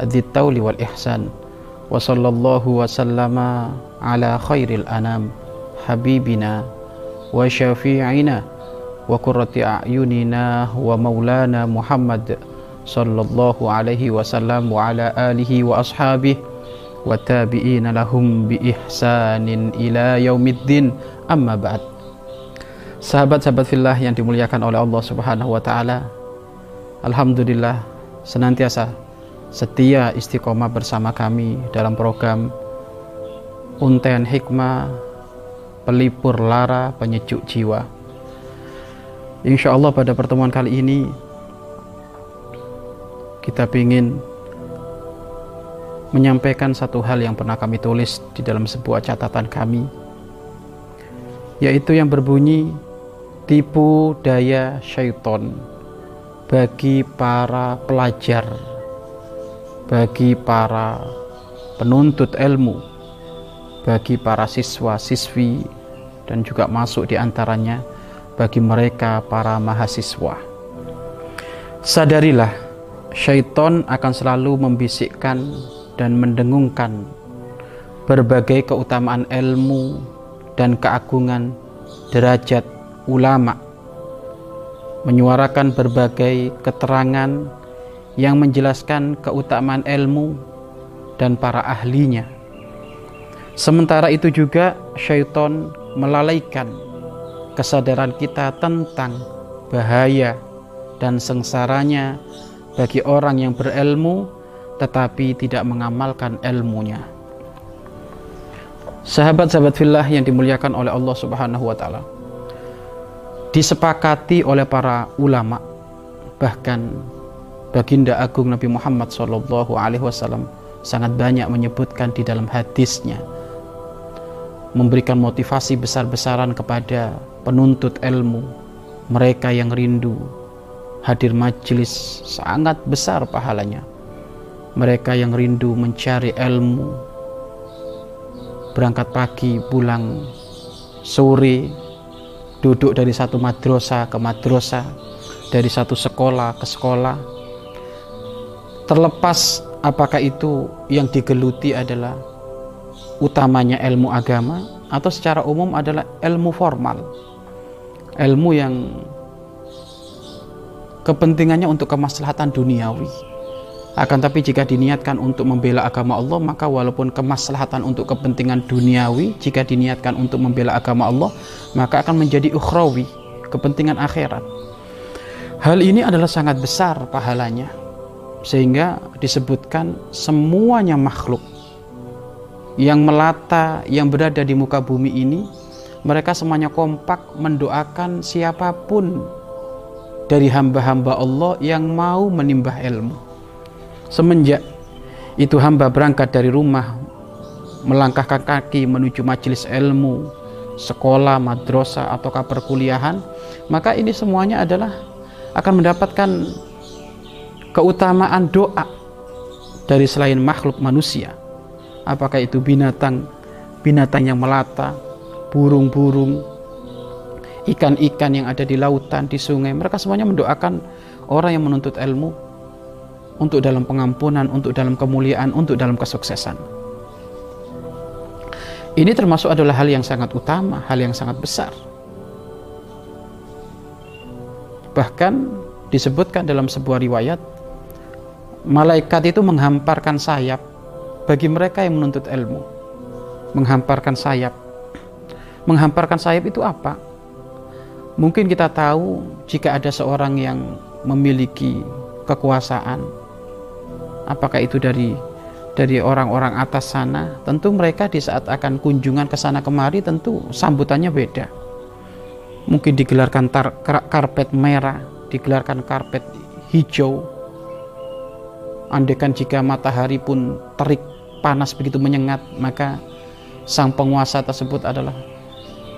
Adzit-Tawli wal-Ihsan Wa sallallahu wa sallama ala khairil anam Habibina Wa syafi'ina Wa kurrati a'yunina Wa maulana Muhammad Sallallahu alaihi wasallam Wa ala alihi wa ashabih Wa tabi'ina lahum bi ihsanin ila yaumiddin Amma ba'd Sahabat-sahabat fillah yang dimuliakan oleh Allah Subhanahu wa taala. Alhamdulillah senantiasa setia istiqomah bersama kami dalam program Unten Hikmah Pelipur Lara Penyejuk Jiwa. Insya Allah pada pertemuan kali ini kita ingin menyampaikan satu hal yang pernah kami tulis di dalam sebuah catatan kami yaitu yang berbunyi tipu daya syaiton bagi para pelajar, bagi para penuntut ilmu, bagi para siswa-siswi, dan juga masuk di antaranya bagi mereka para mahasiswa. Sadarilah, syaiton akan selalu membisikkan dan mendengungkan berbagai keutamaan ilmu dan keagungan derajat ulama menyuarakan berbagai keterangan yang menjelaskan keutamaan ilmu dan para ahlinya. Sementara itu juga syaitan melalaikan kesadaran kita tentang bahaya dan sengsaranya bagi orang yang berilmu tetapi tidak mengamalkan ilmunya. Sahabat-sahabat fillah yang dimuliakan oleh Allah Subhanahu wa taala disepakati oleh para ulama bahkan baginda agung Nabi Muhammad Shallallahu Alaihi Wasallam sangat banyak menyebutkan di dalam hadisnya memberikan motivasi besar-besaran kepada penuntut ilmu mereka yang rindu hadir majelis sangat besar pahalanya mereka yang rindu mencari ilmu berangkat pagi pulang sore duduk dari satu madrasah ke madrasah, dari satu sekolah ke sekolah. Terlepas apakah itu yang digeluti adalah utamanya ilmu agama atau secara umum adalah ilmu formal. Ilmu yang kepentingannya untuk kemaslahatan duniawi akan tapi jika diniatkan untuk membela agama Allah, maka walaupun kemaslahatan untuk kepentingan duniawi, jika diniatkan untuk membela agama Allah, maka akan menjadi ukhrawi, kepentingan akhirat. Hal ini adalah sangat besar pahalanya. Sehingga disebutkan semuanya makhluk yang melata, yang berada di muka bumi ini, mereka semuanya kompak mendoakan siapa pun dari hamba-hamba Allah yang mau menimbah ilmu. Semenjak itu hamba berangkat dari rumah melangkahkan kaki menuju majelis ilmu, sekolah, madrasah ataukah perkuliahan, maka ini semuanya adalah akan mendapatkan keutamaan doa dari selain makhluk manusia. Apakah itu binatang, binatang yang melata, burung-burung, ikan-ikan yang ada di lautan, di sungai, mereka semuanya mendoakan orang yang menuntut ilmu untuk dalam pengampunan, untuk dalam kemuliaan, untuk dalam kesuksesan. Ini termasuk adalah hal yang sangat utama, hal yang sangat besar. Bahkan disebutkan dalam sebuah riwayat, malaikat itu menghamparkan sayap bagi mereka yang menuntut ilmu. Menghamparkan sayap. Menghamparkan sayap itu apa? Mungkin kita tahu jika ada seorang yang memiliki kekuasaan, apakah itu dari dari orang-orang atas sana tentu mereka di saat akan kunjungan ke sana kemari tentu sambutannya beda mungkin digelarkan tar, karpet merah digelarkan karpet hijau andekan jika matahari pun terik panas begitu menyengat maka sang penguasa tersebut adalah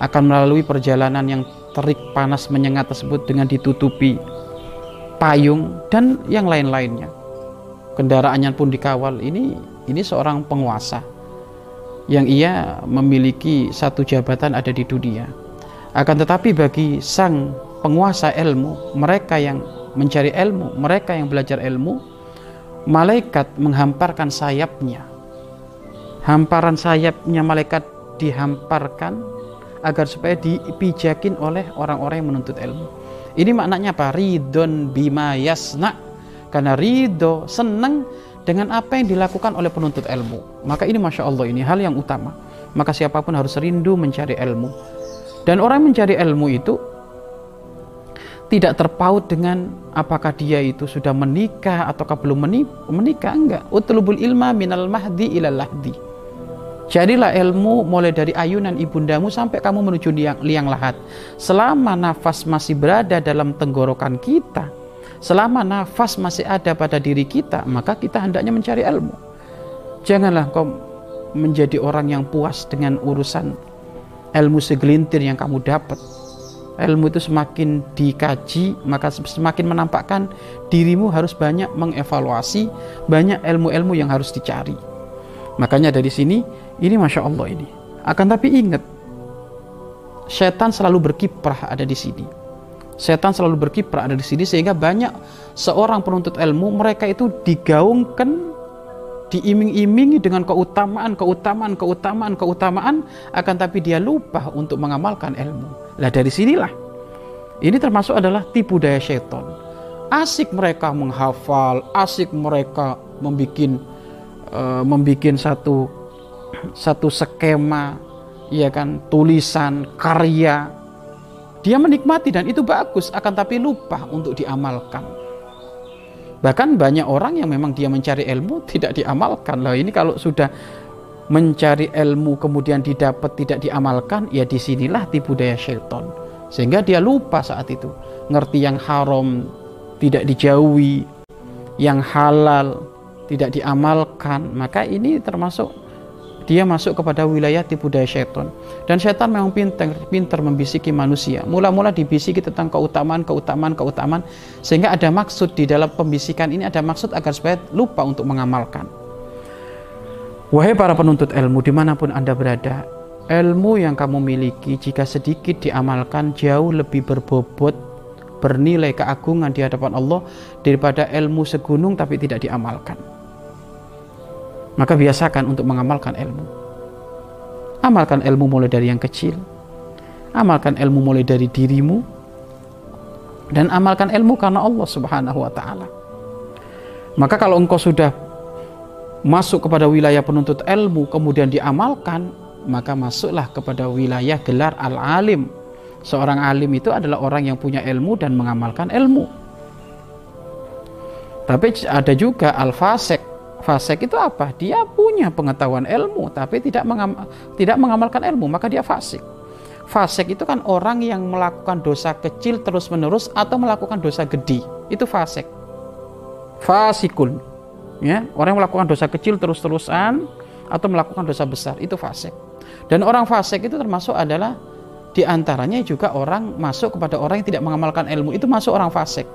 akan melalui perjalanan yang terik panas menyengat tersebut dengan ditutupi payung dan yang lain-lainnya. Kendaraannya pun dikawal. Ini ini seorang penguasa yang ia memiliki satu jabatan ada di dunia. Akan tetapi bagi sang penguasa ilmu mereka yang mencari ilmu mereka yang belajar ilmu malaikat menghamparkan sayapnya hamparan sayapnya malaikat dihamparkan agar supaya dipijakin oleh orang-orang yang menuntut ilmu. Ini maknanya apa? Ridon bima yasna. Karena ridho senang dengan apa yang dilakukan oleh penuntut ilmu. Maka ini Masya Allah ini hal yang utama. Maka siapa pun harus rindu mencari ilmu. Dan orang mencari ilmu itu tidak terpaut dengan apakah dia itu sudah menikah ataukah belum menikah enggak utlubul ilma minal mahdi ilal lahdi Jadilah ilmu mulai dari ayunan ibundamu sampai kamu menuju liang, liang lahat. Selama nafas masih berada dalam tenggorokan kita, selama nafas masih ada pada diri kita, maka kita hendaknya mencari ilmu. Janganlah kau menjadi orang yang puas dengan urusan ilmu segelintir yang kamu dapat. Ilmu itu semakin dikaji, maka semakin menampakkan dirimu harus banyak mengevaluasi, banyak ilmu-ilmu yang harus dicari. Makanya dari sini ini masya Allah ini. Akan tapi ingat, setan selalu berkiprah ada di sini. Setan selalu berkiprah ada di sini sehingga banyak seorang penuntut ilmu mereka itu digaungkan diiming-imingi dengan keutamaan, keutamaan, keutamaan, keutamaan, akan tapi dia lupa untuk mengamalkan ilmu. Lah dari sinilah ini termasuk adalah tipu daya setan. Asik mereka menghafal, asik mereka membuat uh, membuat satu satu skema ya kan tulisan karya dia menikmati dan itu bagus akan tapi lupa untuk diamalkan bahkan banyak orang yang memang dia mencari ilmu tidak diamalkan. Lah ini kalau sudah mencari ilmu kemudian didapat tidak diamalkan ya di sinilah tipu daya syaitan. Sehingga dia lupa saat itu. Ngerti yang haram tidak dijauhi yang halal tidak diamalkan. Maka ini termasuk dia masuk kepada wilayah tipu daya setan. Dan setan memang pintar pintar membisiki manusia. Mula-mula dibisiki tentang keutamaan keutamaan keutamaan sehingga ada maksud di dalam pembisikan ini ada maksud agar supaya lupa untuk mengamalkan. Wahai para penuntut ilmu di mana pun anda berada ilmu yang kamu miliki jika sedikit diamalkan jauh lebih berbobot bernilai keagungan di hadapan Allah daripada ilmu segunung tapi tidak diamalkan maka biasakan untuk mengamalkan ilmu. Amalkan ilmu mulai dari yang kecil. Amalkan ilmu mulai dari dirimu. Dan amalkan ilmu karena Allah subhanahu wa ta'ala. Maka kalau engkau sudah masuk kepada wilayah penuntut ilmu kemudian diamalkan, maka masuklah kepada wilayah gelar al-alim. Seorang alim itu adalah orang yang punya ilmu dan mengamalkan ilmu. Tapi ada juga al-fasik Fasek itu apa? Dia punya pengetahuan ilmu tapi tidak mengam, tidak mengamalkan ilmu, maka dia fasik. Fasik itu kan orang yang melakukan dosa kecil terus-menerus atau melakukan dosa gede. Itu fasik. Fasikun. Ya, orang yang melakukan dosa kecil terus-terusan atau melakukan dosa besar itu fasik. Dan orang fasik itu termasuk adalah di antaranya juga orang masuk kepada orang yang tidak mengamalkan ilmu itu masuk orang fasik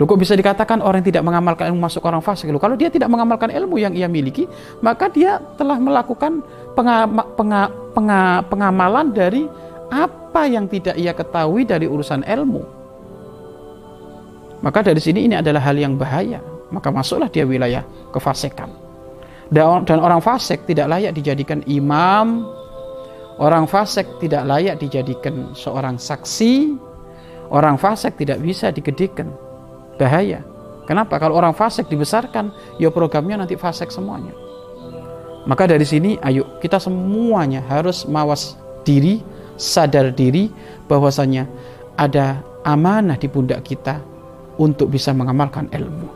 Loh kok bisa dikatakan orang yang tidak mengamalkan ilmu masuk orang fasik? Loh, kalau dia tidak mengamalkan ilmu yang ia miliki, maka dia telah melakukan pengama, penga, penga, pengamalan dari apa yang tidak ia ketahui dari urusan ilmu. Maka dari sini ini adalah hal yang bahaya. Maka masuklah dia wilayah kefasikan. Dan, dan orang fasik tidak layak dijadikan imam. Orang fasik tidak layak dijadikan seorang saksi. Orang fasik tidak bisa digedikan bahaya kenapa? Kalau orang fasik dibesarkan ya programnya nanti fasik semuanya. Maka dari sini ayo kita semuanya harus mawas diri sadar diri bahwasanya ada amanah di pundak kita untuk bisa mengamalkan ilmu.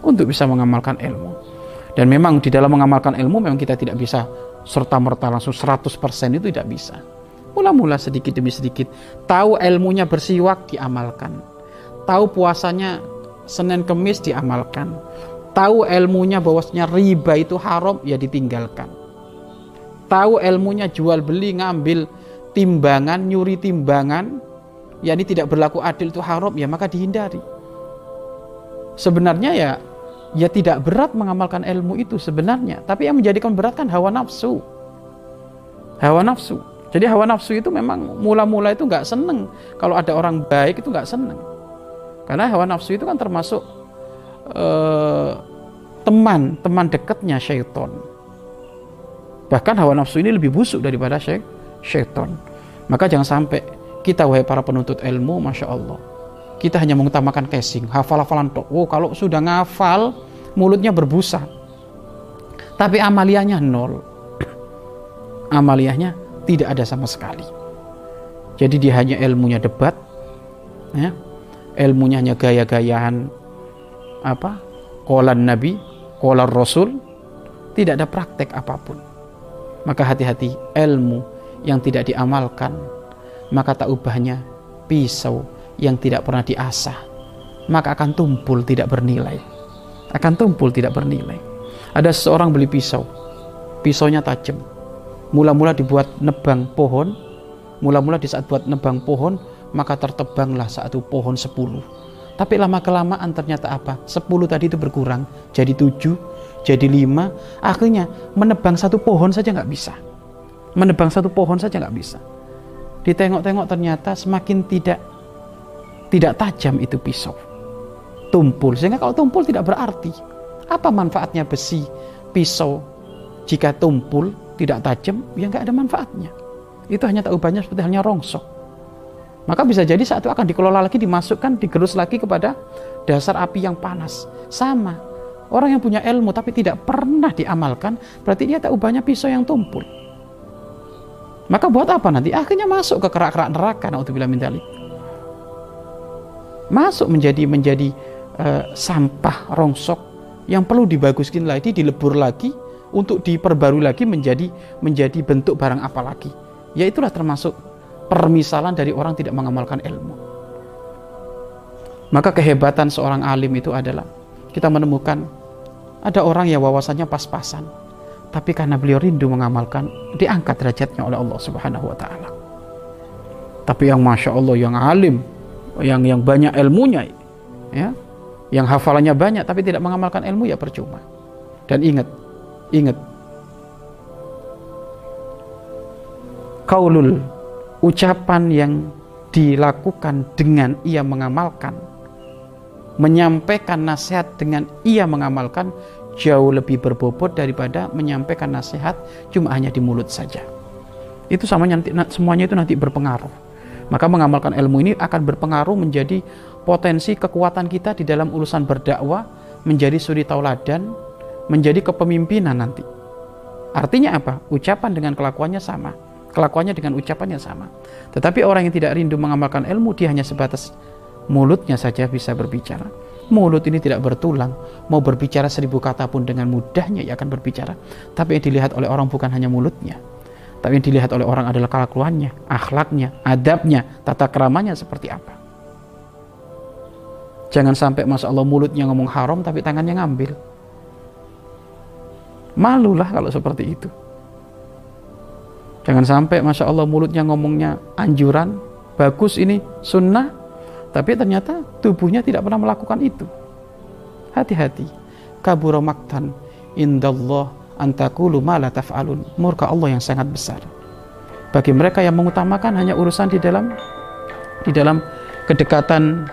Untuk bisa mengamalkan ilmu. Dan memang di dalam mengamalkan ilmu memang kita tidak bisa serta-merta langsung 100% itu tidak bisa. Mula-mula sedikit demi sedikit tahu ilmunya bersiwak diamalkan tahu puasanya Senin Kemis diamalkan. Tahu ilmunya bahwasanya riba itu haram ya ditinggalkan. Tahu ilmunya jual beli ngambil timbangan nyuri timbangan ya ini tidak berlaku adil itu haram ya maka dihindari. Sebenarnya ya ya tidak berat mengamalkan ilmu itu sebenarnya. Tapi yang menjadikan berat kan hawa nafsu. Hawa nafsu. Jadi hawa nafsu itu memang mula-mula itu nggak seneng. Kalau ada orang baik itu nggak seneng karena hawa nafsu itu kan termasuk uh, teman teman dekatnya syaitan. Bahkan hawa nafsu ini lebih busuk daripada syaitan. Maka jangan sampai kita wahai para penuntut ilmu masya Allah kita hanya mengutamakan casing hafal-hafalan tok. Oh kalau sudah ngafal mulutnya berbusa. Tapi amaliahnya nol. Amaliahnya tidak ada sama sekali. Jadi dia hanya ilmunya debat ya ilmunya hanya gaya-gayaan apa kolan nabi kolan rasul tidak ada praktek apa pun. Maka hati-hati ilmu yang tidak diamalkan maka tak ubahnya pisau yang tidak pernah diasah maka akan tumpul tidak bernilai. Akan tumpul tidak bernilai. Ada seseorang beli pisau. Pisaunya tajam. Mula-mula dibuat nebang pohon. Mula-mula di saat buat nebang pohon maka tertebanglah satu pohon sepuluh tapi lama kelamaan ternyata apa? Sepuluh tadi itu berkurang, jadi tujuh, jadi lima. Akhirnya menebang satu pohon saja nggak bisa. Menebang satu pohon saja nggak bisa. Ditengok-tengok ternyata semakin tidak tidak tajam itu pisau. Tumpul, sehingga kalau tumpul tidak berarti. Apa manfaatnya besi pisau jika tumpul tidak tajam? Ya nggak ada manfaatnya. Itu hanya tak ubahnya seperti halnya rongsok maka bisa jadi saat itu akan dikelola lagi, dimasukkan, digerus lagi kepada dasar api yang panas. Sama. Orang yang punya ilmu tapi tidak pernah diamalkan, berarti dia tak ubahnya pisau yang tumpul. Maka buat apa nanti? Akhirnya masuk ke kerak-kerak neraka. Naudzubillah min Masuk menjadi menjadi uh, sampah rongsok yang perlu dibaguskan lagi, dilebur lagi untuk diperbarui lagi menjadi menjadi bentuk barang apa lagi. Ya itulah termasuk permisalan dari orang tidak mengamalkan ilmu. Maka kehebatan seorang alim itu adalah kita menemukan ada orang yang wawasannya pas-pasan, tapi karena beliau rindu mengamalkan, diangkat derajatnya oleh Allah Subhanahu wa taala. Tapi yang masya Allah yang alim, yang yang banyak ilmunya, ya, yang hafalannya banyak tapi tidak mengamalkan ilmu ya percuma. Dan ingat, ingat, kaulul ucapan yang dilakukan dengan ia mengamalkan menyampaikan nasihat dengan ia mengamalkan jauh lebih berbobot daripada menyampaikan nasihat cuma hanya di mulut saja. Itu sama nanti semuanya itu nanti berpengaruh. Maka mengamalkan ilmu ini akan berpengaruh menjadi potensi kekuatan kita di dalam urusan berdakwah menjadi suri tauladan menjadi kepemimpinan nanti. Artinya apa? Ucapan dengan kelakuannya sama kelakuannya dengan ucapannya sama. Tetapi orang yang tidak rindu mengamalkan ilmu, dia hanya sebatas mulutnya saja bisa berbicara. Mulut ini tidak bertulang, mau berbicara seribu kata pun dengan mudahnya ia akan berbicara. Tapi yang dilihat oleh orang bukan hanya mulutnya, tapi yang dilihat oleh orang adalah kelakuannya, akhlaknya, adabnya, tata keramanya seperti apa. Jangan sampai masa Allah mulutnya ngomong haram tapi tangannya ngambil. Malulah kalau seperti itu. Jangan sampai Masya Allah mulutnya ngomongnya anjuran, bagus ini sunnah, tapi ternyata tubuhnya tidak pernah melakukan itu. Hati-hati. Kabura maktan indallah antakulu ma taf'alun. Murka Allah yang sangat besar. Bagi mereka yang mengutamakan hanya urusan di dalam di dalam kedekatan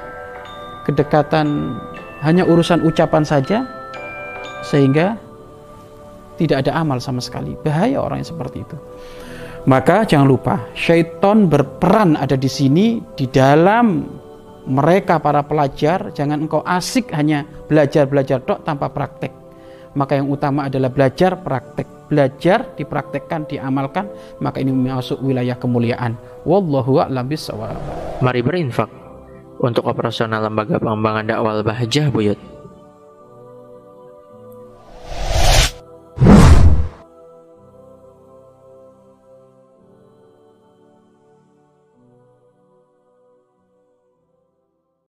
kedekatan hanya urusan ucapan saja sehingga tidak ada amal sama sekali. Bahaya orang yang seperti itu. Maka jangan lupa, syaitan berperan ada di sini di dalam mereka para pelajar. Jangan engkau asik hanya belajar-belajar tok tanpa praktek. Maka yang utama adalah belajar praktek. Belajar, dipraktekkan, diamalkan, maka ini masuk wilayah kemuliaan. Wallahu a'lam bishawab. Mari berinfak untuk operasional lembaga pengembangan dakwah Bahjah Buyut.